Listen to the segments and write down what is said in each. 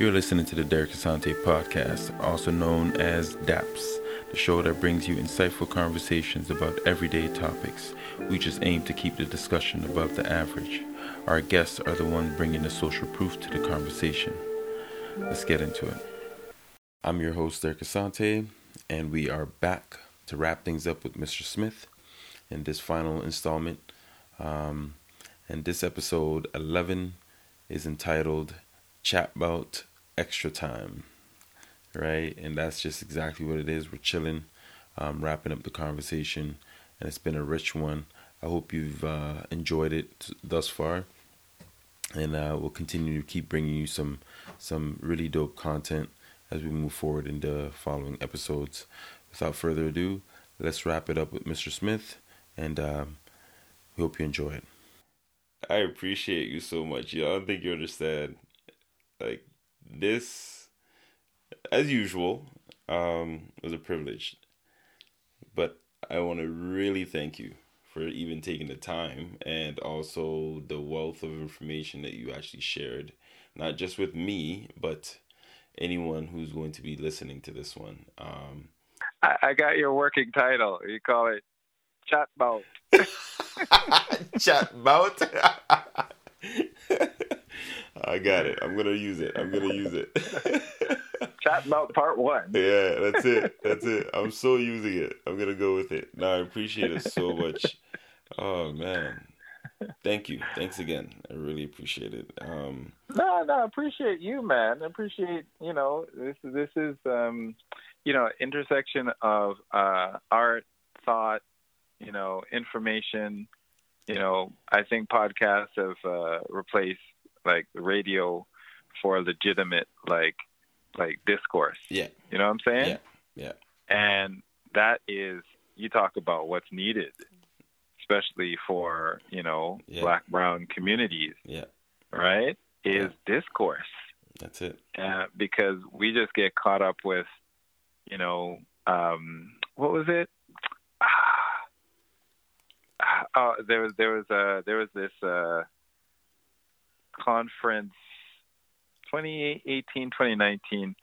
You're listening to the Derek Asante podcast, also known as DAPS, the show that brings you insightful conversations about everyday topics. We just aim to keep the discussion above the average. Our guests are the ones bringing the social proof to the conversation. Let's get into it. I'm your host, Derek Asante, and we are back to wrap things up with Mr. Smith in this final installment. Um, and this episode 11 is entitled Chat About Extra Time. Right? And that's just exactly what it is. We're chilling, um, wrapping up the conversation, and it's been a rich one. I hope you've uh, enjoyed it thus far. And uh, we'll continue to keep bringing you some some really dope content as we move forward in the following episodes. Without further ado, let's wrap it up with Mr. Smith, and um, we hope you enjoy it. I appreciate you so much. You I don't think you understand. Like this, as usual, um, was a privilege. But I want to really thank you for even taking the time and also the wealth of information that you actually shared, not just with me, but anyone who's going to be listening to this one. Um, I, I got your working title. You call it chatbot. chatbot. I got it. I'm gonna use it. I'm gonna use it. chatbot part one. Yeah, that's it. That's it. I'm so using it. I'm gonna go with it. No, I appreciate it so much. Oh man. Thank you. Thanks again. I really appreciate it. Um No, no, I appreciate you, man. I appreciate, you know, this this is um you know, intersection of uh art, thought, you know, information. You know, I think podcasts have uh, replaced like radio for legitimate like like discourse. Yeah. You know what I'm saying? Yeah. Yeah. And that is you talk about what's needed, especially for, you know, Yeah. black brown communities, Yeah. right? Is discourse. That's it. Uh, because we just get caught up with, you know, um, what was it? Ah, oh, there was there was uh there was this uh, conference 2018 2019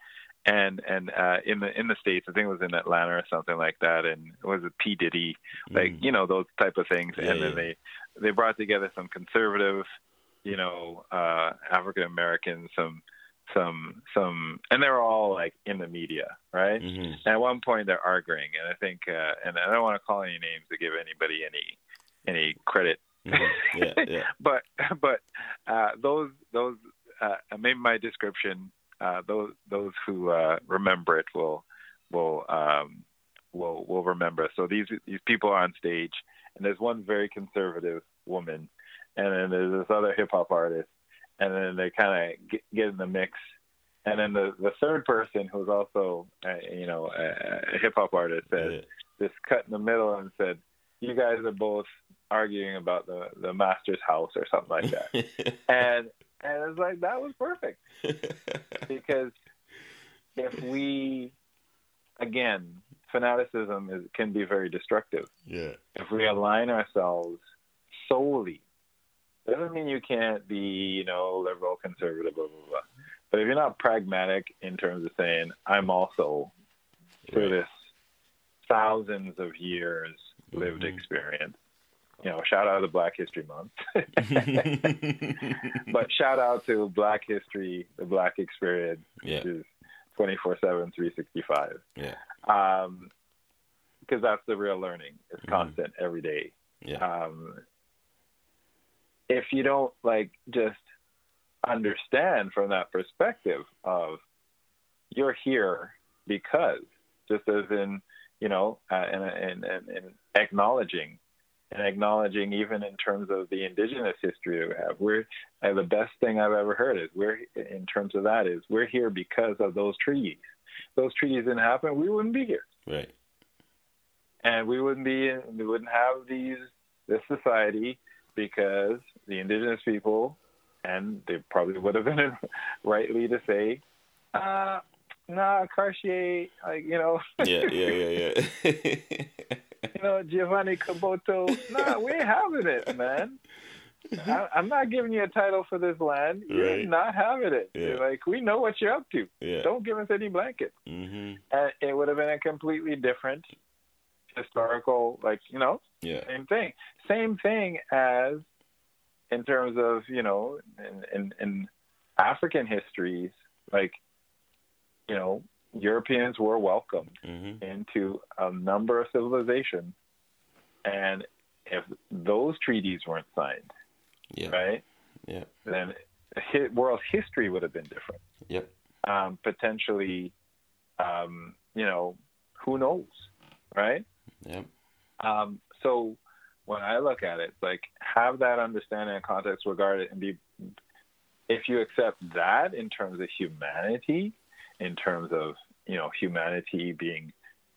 and and uh, in the in the states I think it was in Atlanta or something like that and it was a P Diddy like Mm. you know those type of things Yeah, and then yeah. they they brought together some conservative you know uh African Americans some some some and they were all like in the media right Mhm. and at one point they're arguing and I think uh and I don't want to call any names to give anybody any any credit Mhm. Yeah. Yeah. but but uh, those those uh, maybe my description uh, those those who uh, remember it will will um, will will remember. So these these people are on stage, and there's one very conservative woman, and then there's this other hip hop artist, and then they kind of get, get in the mix. And then the, the third person, who's also, uh, you know, a, a hip hop artist, said, Yeah. just cut in the middle and said, "You guys are both arguing about the the master's house or something like that." and and it's like that was perfect because if we, again, fanaticism is can be very destructive. yeah. If we align ourselves solely, doesn't mean you can't be, you know, liberal, conservative, blah blah blah. But if you're not pragmatic in terms of saying, "I'm also through Right. this thousands of years lived Mhm. experience. You know, shout out to Black History Month. but shout out to Black History, the Black Experience, yeah. which is 24 7, 365. Yeah. Um, because that's the real learning. It's Mhm. constant every day. Yeah. Um, if you don't like just understand from that perspective of you're here because just as in you know uh, and, and, and, and acknowledging and acknowledging even in terms of the indigenous history that we have we're uh, the best thing i've ever heard is we're in terms of that is we're here because of those treaties those treaties didn't happen we wouldn't be here Right. and we wouldn't be we wouldn't have these this society because the indigenous people and they probably would have been rightly to say uh nah cartier like you know Yeah. Yeah. Yeah. Yeah. you know giovanni caboto nah we ain't having it man I, am not giving you a title for this land. You're Right. not having it. Yeah. Like we know what you're up to. Yeah. Don't give us any blankets. hmm And it would have been a completely different historical, like you know, Yeah. same thing. Same thing as in terms of you know, in in, in African histories, like you know, Europeans were welcomed hmm into a number of civilizations, and if those treaties weren't signed, Yeah. right, Yeah. then hi- world history would have been different. Yep. Um, potentially, um, you know, who knows, right? Yep. Um, so when I look at it, like have that understanding and context regard it and be if you accept that in terms of humanity, in terms of, you know, humanity being,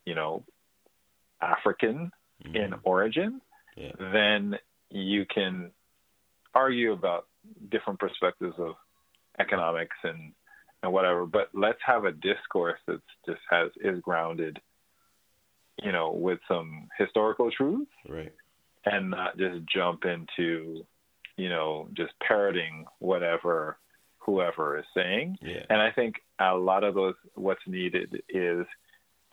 you know, African Mhm. in origin, Yeah. then you can argue about different perspectives of economics and and whatever. But let's have a discourse that's just has is grounded, you know, with some historical truth Right. and not just jump into, you know, just parroting whatever whoever is saying. Yeah. And I think a lot of those, what's needed is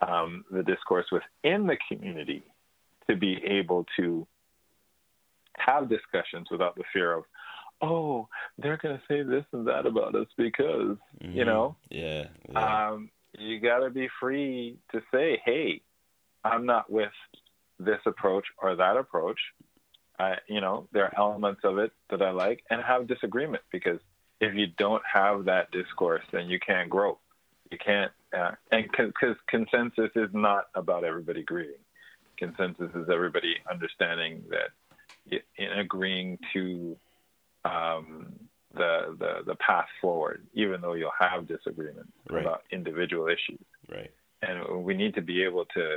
um, the discourse within the community to be able to have discussions without the fear of, oh, they're going to say this and that about us because, you Mhm. know, Yeah. Yeah. um, you got to be free to say, hey, I'm not with this approach or that approach. I, you know, there are elements of it that I like and have disagreement because if you don't have that discourse, then you can't grow. You can't, uh, and because consensus is not about everybody agreeing. Consensus is everybody understanding that in agreeing to um, the, the the path forward, even though you'll have disagreements Right. about individual issues right. and we need to be able to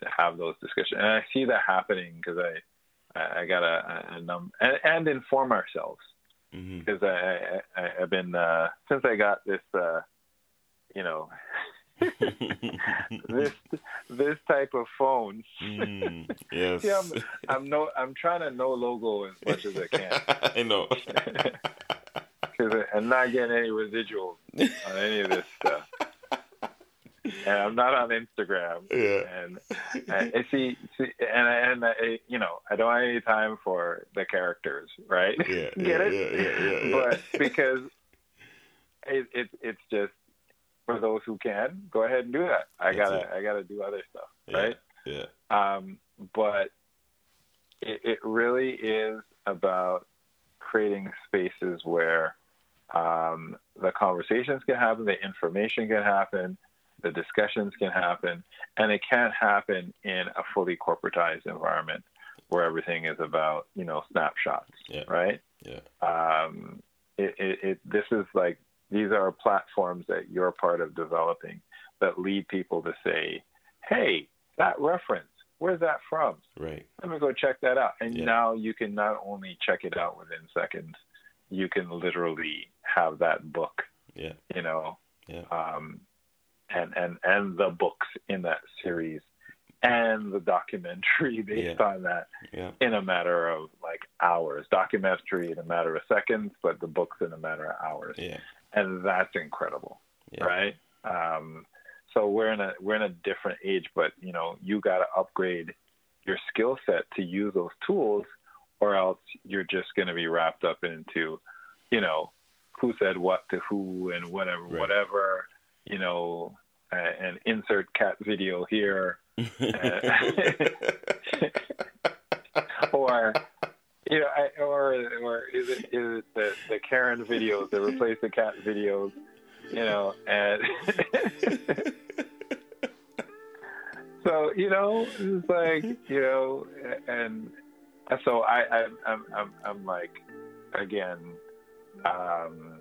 to have those discussions. And I see that happening because I I got a, a num and, and inform ourselves hmm because I, I I've been uh, since I got this uh, you know this this type of phone. mm, yes. See, I'm I'm no I'm trying to no logo as much as I can I know. because I'm not getting any residuals on any of this stuff. And I'm not on Instagram. yeah. and and and see, see and and I, you know I don't have any time for the characters, right? Yeah. Get yeah, it? Yeah. Yeah. But because it, it it's just for those who can go ahead and do that. I That's gotta it. I gotta do other stuff, right? Yeah. Um, but it, it really is about creating spaces where um, the conversations can happen, the information can happen, the discussions can happen, and it can't happen in a fully corporatized environment where everything is about you know snapshots, Yeah. right? Yeah. Um, it, it, it, this is like these are platforms that you're part of developing that lead people to say, "Hey, that reference, where's that from? Right. Let me go check that out." And Yeah. now you can not only check it out within seconds, you can literally have that book, Yeah. you know, Yeah. um, and and and the books in that series, and the documentary based on that Yeah. in a matter of like hours. Documentary in a matter of seconds, but the books in a matter of hours, Yeah. and that's incredible, Yeah. right? Um, so we're in a we're in a different age, but you know you got to upgrade your skill set to use those tools, or else you're just going to be wrapped up into, you know, who said what to who and whatever, Right. whatever, you know, uh, and insert cat video here or you know, I, or or is it is it the the Karen videos that replace the cat videos? You know, and so you know, it's like you know, and so I, I I'm I'm I'm like again, um,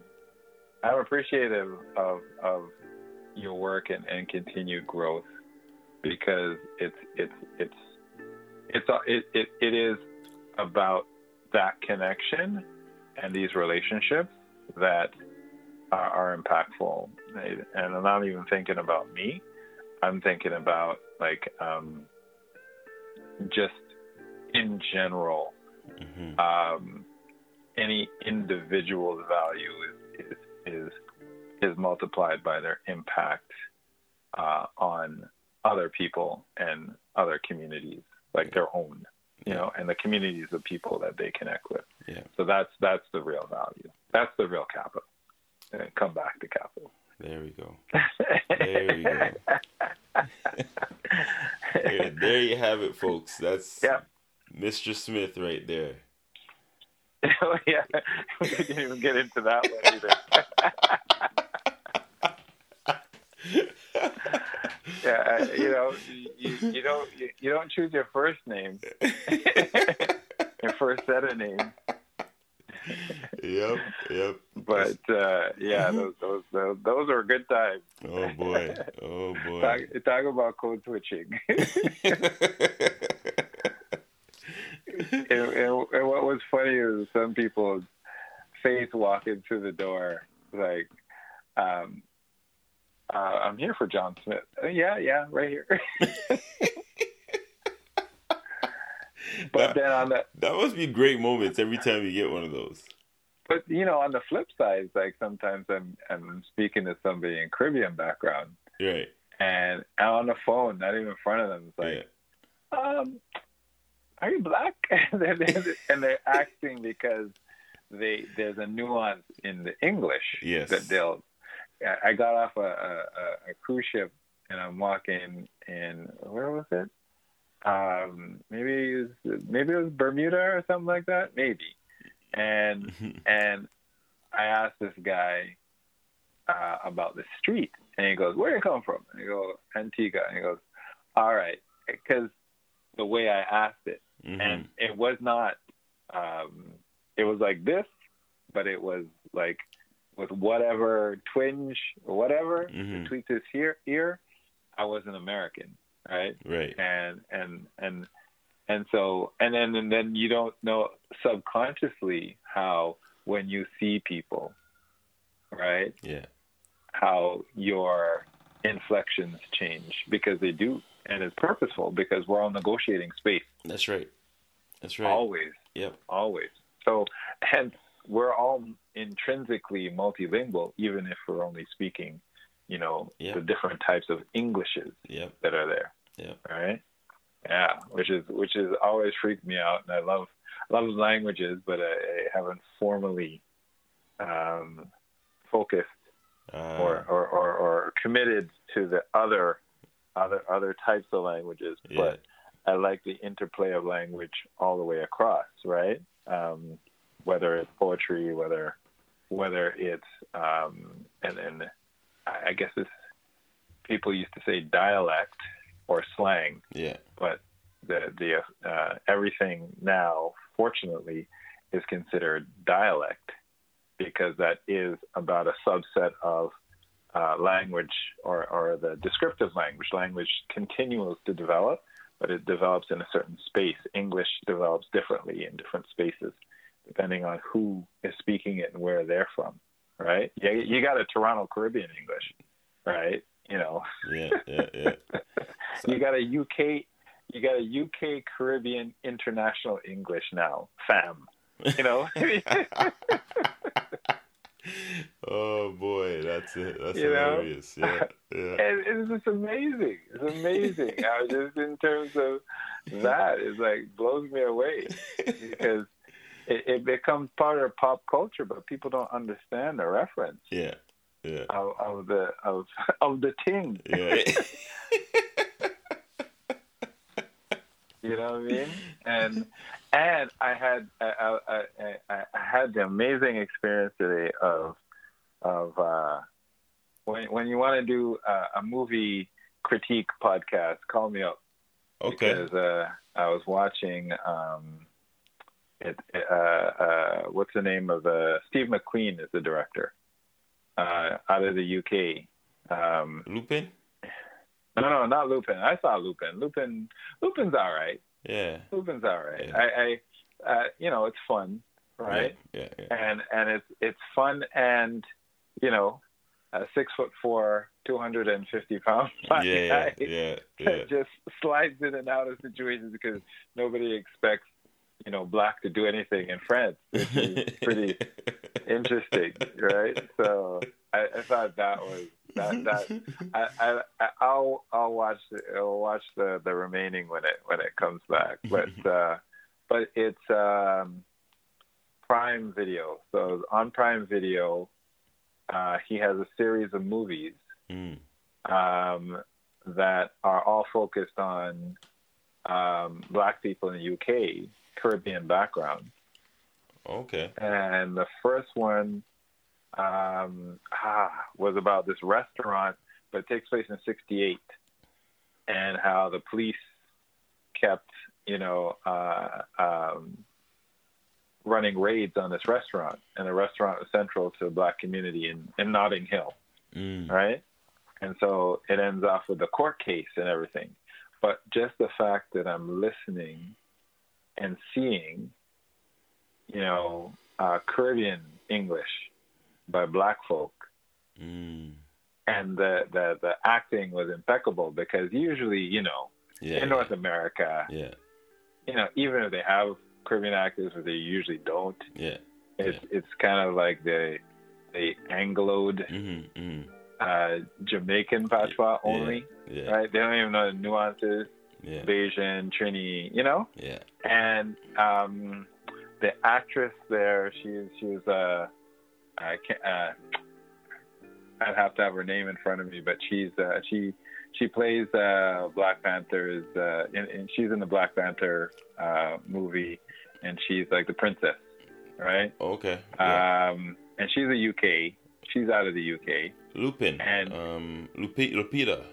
I'm appreciative of of your work and, and continued growth because it's it's it's it's it, it, it is about that connection and these relationships that are, are impactful and i'm not even thinking about me i'm thinking about like um, just in general Mhm. um, any individual's value is is is, is multiplied by their impact uh, on other people and other communities, like their own, you know, and the communities of people that they connect with. Yeah. So that's that's the real value. That's the real capital. And come back to capital. There we go. There we go. there, there you have it, folks. That's Yeah. Mr. Smith right there. oh yeah, we didn't even get into that one either. yeah, uh, you know, you, you don't you, you don't choose your first name, your first set of names. Yep, yep. But uh, yeah, those, those those those are good times. Oh boy. Oh boy. Talk, talk about code switching. and, and, and what was funny is some people's face walking through the door, like, um, uh, I'm here for John Smith. Uh, yeah, yeah, right here. but then on the that must be great moments every time you get one of those. but you know on the flip side, it's like sometimes I'm I'm speaking to somebody in Caribbean background, Right. and on the phone, not even in front of them, it's like. yeah. um, are you black? and they're, and they're acting because they there's a nuance in the English Yes. that they'll. I- got off a, a, a cruise ship and I'm walking in where was it? Um, maybe it was, maybe it was Bermuda or something like that. Maybe, and and I asked this guy uh, about the street, and he goes, "Where you come from?" And I go, "Antigua." And he goes, "All right," because the way I asked it, Mhm. and it was not. Um, it was like this, but it was like with whatever twinge or whatever Mhm. between his ear, ear. I was an American, right? Right. and and and and so and then and then you don't know subconsciously how when you see people right Yeah. how your inflections change because they do and it's purposeful because we're all negotiating space That's right. That's right. always Yep. always so hence we're all intrinsically multilingual even if we're only speaking you know Yeah. the different types of englishes Yep. that are there Yep. right? Yeah, which is which is always freaked me out, and I love love languages, but I, I haven't formally um, focused Uh, or, or, or, or committed to the other other other types of languages. yeah. But I like the interplay of language all the way across, right? Um, whether it's poetry, whether whether it's um, and and I guess it's people used to say dialect or slang, Yeah. but the the uh, everything now, fortunately, is considered dialect because that is about a subset of uh, language or, or the descriptive language. Language continues to develop, but it develops in a certain space. English develops differently in different spaces, depending on who is speaking it and where they're from. Right? Yeah, you got a Toronto Caribbean English, right? You know, Yeah. Yeah. Yeah. you got a UK, you got a UK Caribbean International English now, fam. You know, oh boy, that's it. That's You know? hilarious. Yeah. Yeah. and it's just amazing. It's amazing. how just in terms of that, it's like blows me away because it, it becomes part of pop culture, but people don't understand the reference Yeah. Yeah. of, of the of of the thing. Yeah. You know what I mean? And and I had I, I, I, I had the amazing experience today of of uh, when when you want to do a, a movie critique podcast, call me up Okay. because uh, I was watching um, it. Uh, uh, what's the name of the Steve McQueen is the director uh, out of the UK. Um, Lupin? no, no, not Lupin. I saw Lupin. Lupin, Lupin's all right. Yeah. Lupin's all right. Yeah. I, I uh, you know, it's fun, right? Yeah. Yeah. And and it's it's fun and you know, a six foot four, two hundred and fifty pound Yeah. Yeah. guy Yeah. Yeah. just slides in and out of situations because nobody expects you know, black to do anything in France, which is pretty interesting, right? So I, I thought that was that that I, I I'll I'll watch I'll watch the the remaining when it when it comes back, but uh, but it's um, Prime Video. So on Prime Video, uh, he has a series of movies Mm. um, that are all focused on um, black people in the UK, Caribbean background. Okay. And the first one um, ah, was about this restaurant, but it takes place in '68, and how the police kept, you know, uh, um, running raids on this restaurant, and the restaurant was central to the black community in, in Notting Hill Mm. right? And so it ends off with the court case and everything. But just the fact that I'm listening and seeing, you know, uh, Caribbean English by black folk, Mm. and the, the the acting was impeccable because usually, you know, Yeah. in North America, Yeah. you know, even if they have Caribbean actors, they usually don't, Yeah. it's it's kind of like the the Angloed Mm-hmm. Mm-hmm. uh, Jamaican patois only. Yeah. right? They don't even know the nuances, Yeah. Bajan, Trini, you know. Yeah. And um, the actress there, she's she was uh, I can't. Uh, I'd have to have her name in front of me, but she's uh, she she plays uh, Black Panther's. Uh, in, in, she's in the Black Panther uh, movie, and she's like the princess, right? Okay. Yeah. Um, and she's a UK. She's out of the UK. Lupin. and- um, Lupi- Lupita.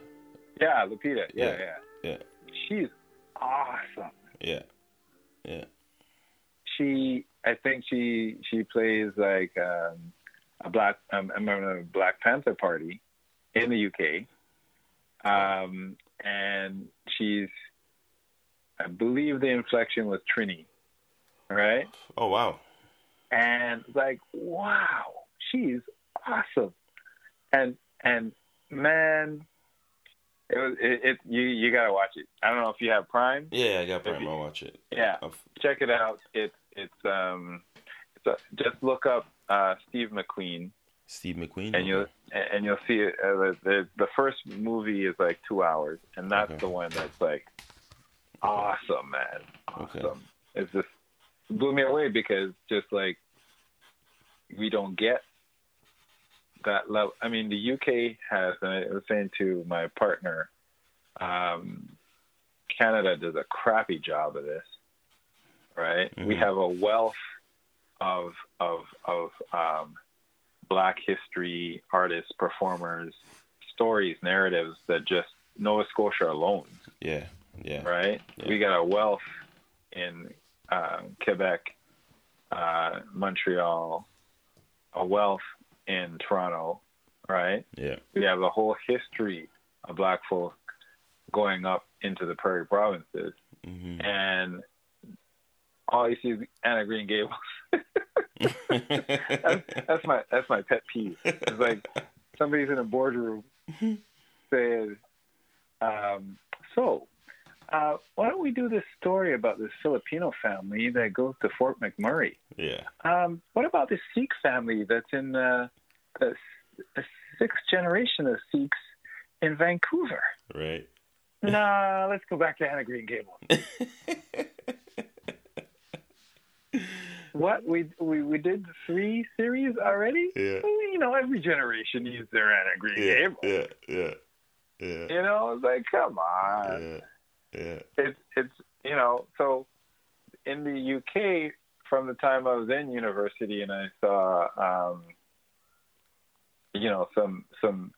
Yeah, Lupita. Yeah, Yeah. yeah. Yeah. She's awesome. Yeah. Yeah. she I think she she plays like um, a black um, I'm in a Black Panther party in the UK, um, and she's I believe the inflection was Trini, right? Oh wow. And like wow, she's awesome, and and man. It was it, it you you gotta watch it. I don't know if you have Prime. Yeah, I got Prime. Maybe. I'll watch it. Yeah. I've- check it out. It's it's um, it's a, just look up uh, Steve McQueen Steve McQueen. and you'll and you'll see it. Uh, the, the first movie is like two hours, and that's Okay. the one that's like awesome, man. Okay. Awesome. It's just blew me away because just like we don't get that level. I mean, the UK has, and I was saying to my partner, um, Canada does a crappy job of this, right? We Mhm. have a wealth of of of um, Black history artists, performers, stories, narratives that just Nova Scotia alone Yeah. Yeah. right? Yeah. We got a wealth in um, Quebec, uh, Montreal, a wealth in Toronto, right? Yeah. We have a whole history of Black folk going up into the Prairie provinces, hmm and all you see is Anne of Green Gables. that's, that's my that's my pet peeve. It's like somebody's in a boardroom says, um, "So, uh, why don't we do this story about this Filipino family that goes to Fort McMurray? yeah. Um, what about this Sikh family that's in uh, the s- sixth generation of Sikhs in Vancouver? Right. nah, let's go back to Anne of Green Gables. What we we we did three series already? Yeah. You know, every generation needs their Anne of Green Yeah. Gables. Yeah. Yeah. Yeah. You know, it's like, come on. Yeah. Yeah. It's it's you know, so in the UK, from the time I was in university, and I saw, um, you know, some some,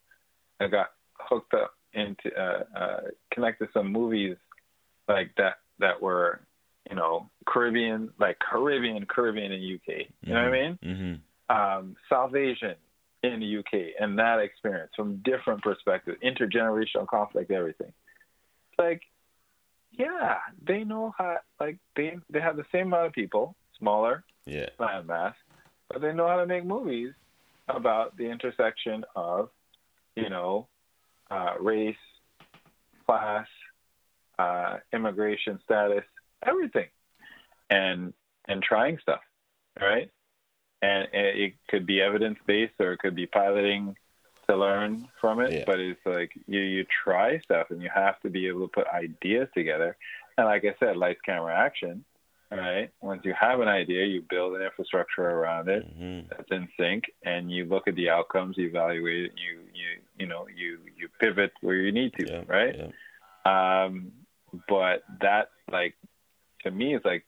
I got hooked up into uh, uh, connected to some movies like that that were, you know, Caribbean, like Caribbean, Caribbean in UK. You know what I mean? Mm-hmm. um, South Asian in the UK and that experience from different perspectives, intergenerational conflict, everything. It's like, yeah, they know how, like, they, they have the same amount of people, smaller Yeah. land mass, but they know how to make movies about the intersection of, you know, uh, race, class, uh, immigration status, everything. and and trying stuff, right? And, and it could be evidence based or it could be piloting to learn from it. Yeah. But it's like you you try stuff and you have to be able to put ideas together. And like I said, lights, camera, action. Right. Once you have an idea, you build an infrastructure around it hmm that's in sync, and you look at the outcomes, you evaluate it, you you you know you you pivot where you need to. Yeah. Right. Yeah. Um, but that, like, to me, is like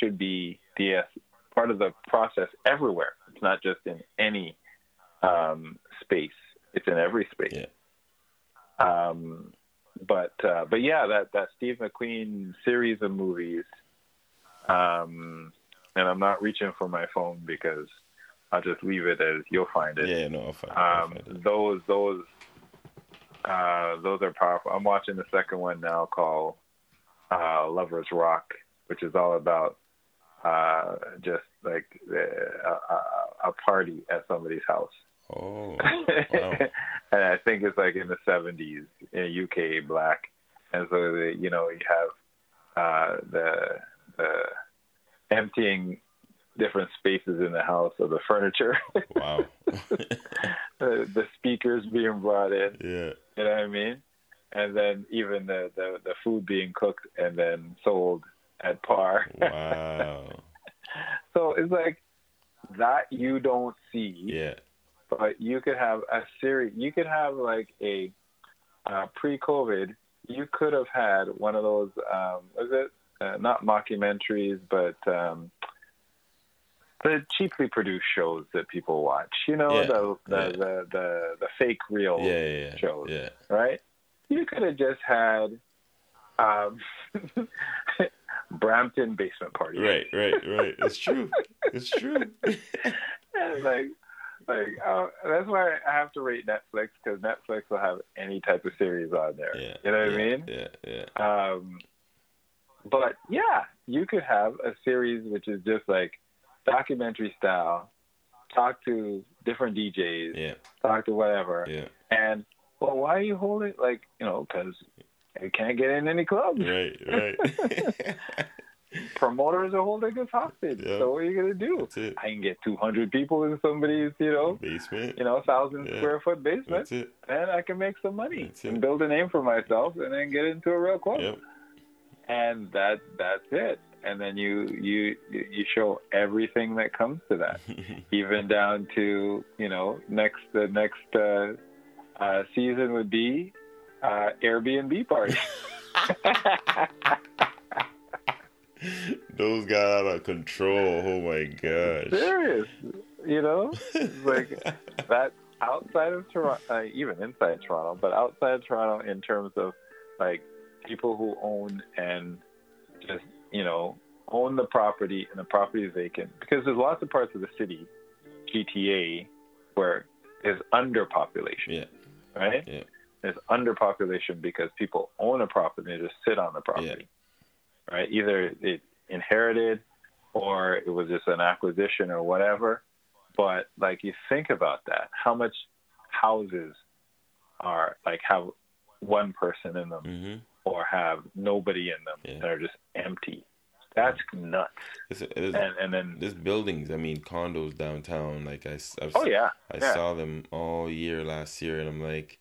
should be the part of the process everywhere. It's not just in any um, space; it's in every space. Yeah. Um, but uh, but yeah, that that Steve McQueen series of movies. Um, and I'm not reaching for my phone because I'll just leave it as you'll find it Yeah. No, I'll find, I'll um, find it. those those uh, those are powerful. I'm watching the second one now called uh, Lovers Rock, which is all about uh, just like uh, a, a, a party at somebody's house. Oh. Wow. and I think it's like in the 70s in UK, black, and so the, you know you have uh, the the emptying different spaces in the house of the furniture, Wow. the, the speakers being brought in. yeah. You know what I mean? And then even the, the, the food being cooked and then sold at par. Wow. so it's like that you don't see, Yeah. But you could have a series. You could have like a uh, pre-COVID. You could have had one of those. Um, was it uh, not mockumentaries, but um, the cheaply produced shows that people watch? You know, Yeah, the, the, yeah. the the the fake real Yeah. Shows. Yeah. right? You could have just had um, Brampton basement party, Right. Right. Right. It's true. It's true. And like, like uh, that's why I have to rate Netflix because Netflix will have any type of series on there. Yeah. You know what yeah, I mean? Yeah. Yeah. Um, but yeah, you could have a series which is just like documentary style. Talk to different DJs, Yeah. talk to whatever, Yeah. and well, why are you holding like you know because you can't get in any clubs. Right. Right. promoters are holding us hostage. Yeah. So what are you gonna do? I can get 200 people in somebody's, you know, Basement. you know, thousand Yeah. square foot basement, and I can make some money and build a name for myself, and then get into a real club. Yep. And that that's it. And then you you you show everything that comes to that, even down to you know next the next uh, uh, season would be uh, Airbnb party. Those got out of control. Oh my gosh. Serious, you know, like that outside of Toronto, uh, even inside Toronto, but outside of Toronto in terms of like people who own and just you know own the property and the property is vacant because there's lots of parts of the city, GTA, where there's underpopulation, Yeah. right? Yeah. There's underpopulation because people own a property and they just sit on the property, right? Either it inherited or it was just an acquisition or whatever. But like you think about that, how much houses are like have one person in them hmm or have nobody in them Yeah. and are just empty. That's nuts. It's, it's, And and then there's buildings. I mean, condos downtown. Like I, I've, oh yeah, I yeah. saw them all year last year, and I'm like,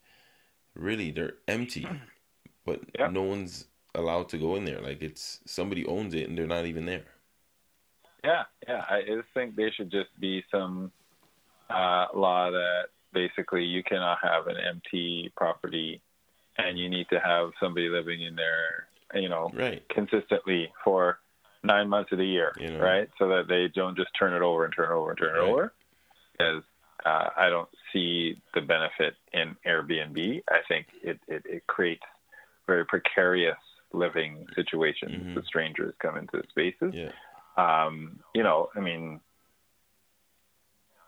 really, they're empty, but Yeah. no one's allowed to go in there. Like it's somebody owns it, and they're not even there. Yeah, yeah. I just think there should just be some uh, law that basically you cannot have an empty property, and you need to have somebody living in there, you know, Right. consistently for nine months of the year, You know. right? So that they don't just turn it over and turn it over and turn it Right. over. Because uh, I don't see the benefit in Airbnb. I think it, it, it creates very precarious living situations. Mhm. The strangers come into the spaces Yeah. um, you know, I mean,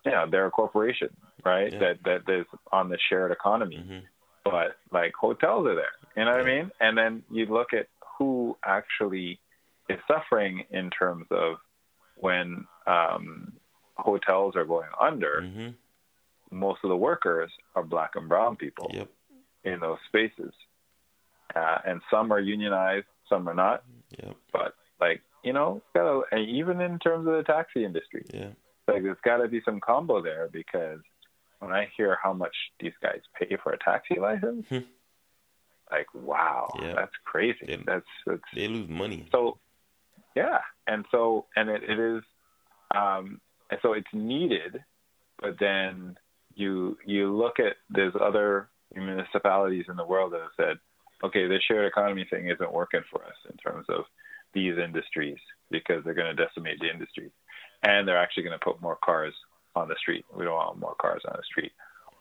yeah, they're a corporation, right? Yeah. That that is on the shared economy, hmm but like hotels are there. You know what I mean? And then you look at who actually is suffering in terms of when um, hotels are going under. hmm Most of the workers are black and brown people Yep. in those spaces, uh, and some are unionized, some are not. Yep. But like you know, gotta, even in terms of the taxi industry, Yeah. like there's got to be some combo there because when I hear how much these guys pay for a taxi license, Hmm. like wow, Yeah. that's crazy. They- that's that's They lose money. so yeah, and so and it, it is, um, and so it's needed, but then you you look at there's other municipalities in the world that have said, okay, the shared economy thing isn't working for us in terms of these industries because they're going to decimate the industries, and they're actually going to put more cars on the street. We don't want more cars on the street,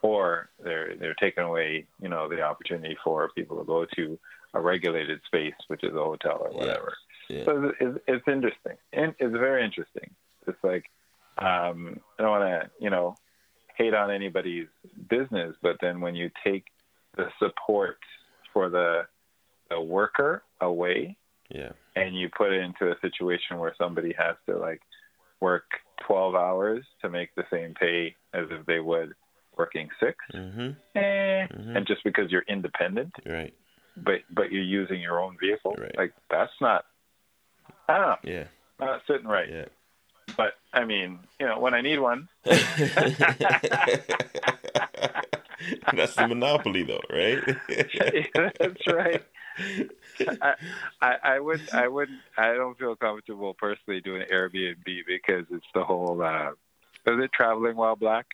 or they're they're taking away you know the opportunity for people to go to a regulated space, which is a hotel or whatever. Yeah. So it's, it's, it's interesting. It's very interesting. It's like um, I don't want to, you know, hate on anybody's business, but then when you take the support for the the worker away Yeah. and you put it into a situation where somebody has to like work 12 hours to make the same pay as if they would working six, Mm-hmm. eh, Mhm. and just because you're independent, Right. but but you're using your own vehicle, Right. like that's not, I don't know, Yeah. not sitting right. Yeah. But I mean, you know, when I need one, That's the monopoly, though, right? that's right. I, I I would I wouldn't I don't feel comfortable personally doing Airbnb because it's the whole uh is it traveling while black?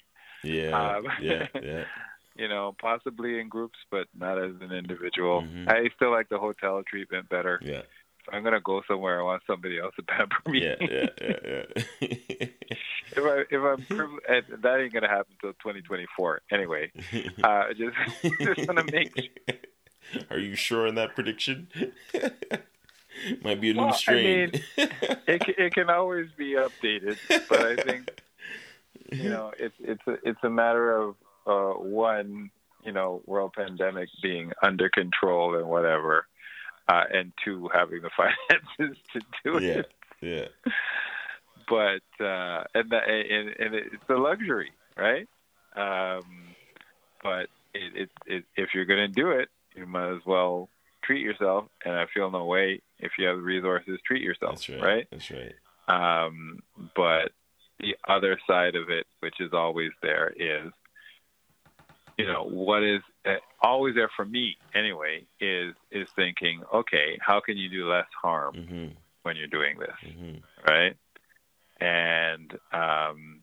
Yeah. Um, yeah. Yeah. You know, possibly in groups but not as an individual. Mhm. I still like the hotel treatment better. Yeah. If I'm gonna go somewhere I want somebody else to pamper me. Yeah. Yeah. Yeah. Yeah. If I if I'm and that ain't gonna happen until 2024 anyway. Uh, just just wanna make Are you sure in that prediction? Might be a new Well, I strain. mean, it it can always be updated, but I think you know it's it's a, it's a matter of uh, one you know world pandemic being under control and whatever, uh, and two having the finances to do yeah. it. Yeah. But uh, and that and, and it's a luxury, right? Um, but it, it, it, if you're going to do it, you might as well treat yourself. And I feel no way if you have the resources, treat yourself, That's right. right? That's right. Um, but the other side of it, which is always there, is you know what is uh, always there for me anyway is is thinking, okay, how can you do less harm Mm-hmm. when you're doing this, Mm-hmm. right? And um,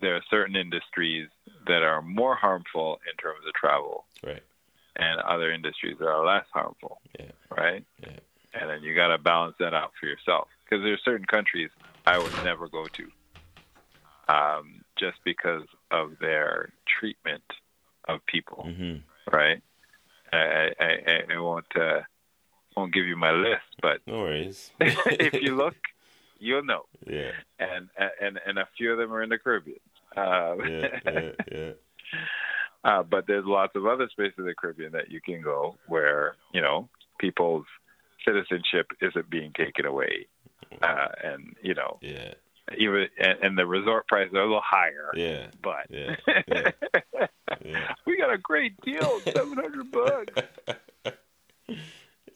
there are certain industries that are more harmful in terms of travel, Right. and other industries that are less harmful, Yeah. right? Yeah. and then you got to balance that out for yourself because there are certain countries I would never go to, um, just because of their treatment of people, Mm-hmm. right? I, I, I, won't uh, won't give you my list, but No worries. if you look, you'll know, Yeah. and and and a few of them are in the Caribbean. Uh, Yeah. Yeah. Yeah. Uh, but there's lots of other spaces in the Caribbean that you can go where you know people's citizenship isn't being taken away, uh, and you know Yeah. even and, and the resort prices are a little higher. Yeah. But Yeah. Yeah. Yeah. we got a great deal, seven hundred bucks.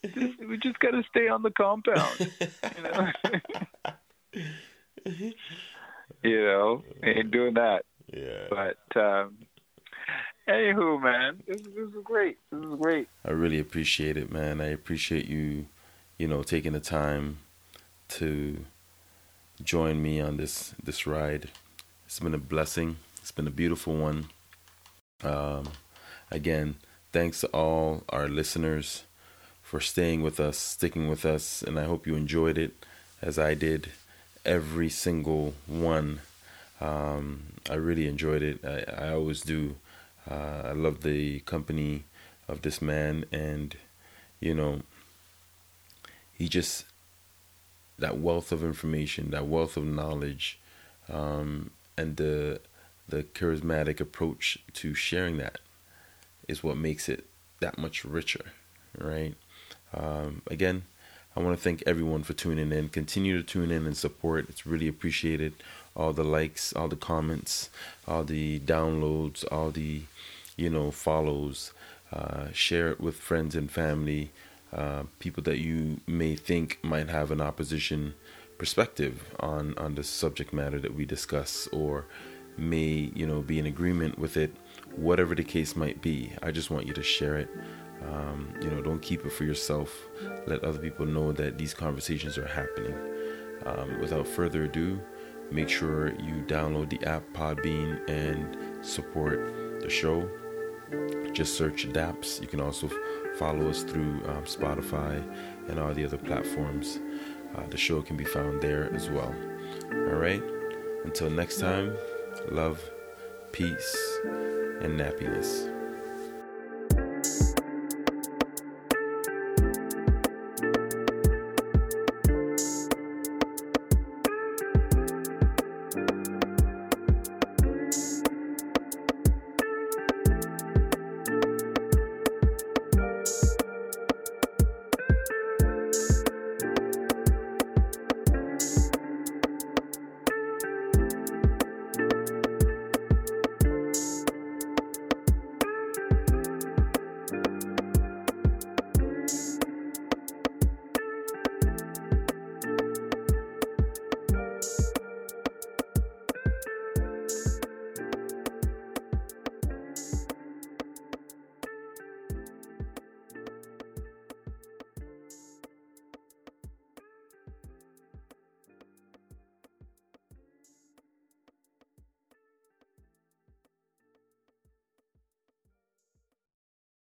Just, we just got to stay on the compound. You know, you know, ain't doing that. Yeah. But um, anywho, man, this, this is great. This is great. I really appreciate it, man. I appreciate you, you know, taking the time to join me on this this ride. It's been a blessing. It's been a beautiful one. Um, again, thanks to all our listeners for staying with us, sticking with us, and I hope you enjoyed it as I did. Every single one. Um, I really enjoyed it. I, I always do. Uh, I love the company of this man, and you know, he just that wealth of information, that wealth of knowledge, um, and the the charismatic approach to sharing that is what makes it that much richer, right? Um, again, I want to thank everyone for tuning in. Continue to tune in and support. It's really appreciated. All the likes, all the comments, all the downloads, all the you know follows. Uh, share it with friends and family. uh, people that you may think might have an opposition perspective on on the subject matter that we discuss, or may you know be in agreement with it, whatever the case might be. I just want you to share it. Um, you know, don't keep it for yourself. Let other people know that these conversations are happening. Um, without further ado, make sure you download the app Podbean and support the show. Just search DAPS. You can also follow us through um, Spotify and all the other platforms. Uh, the show can be found there as well. All right. Until next time, love, peace, and nappiness.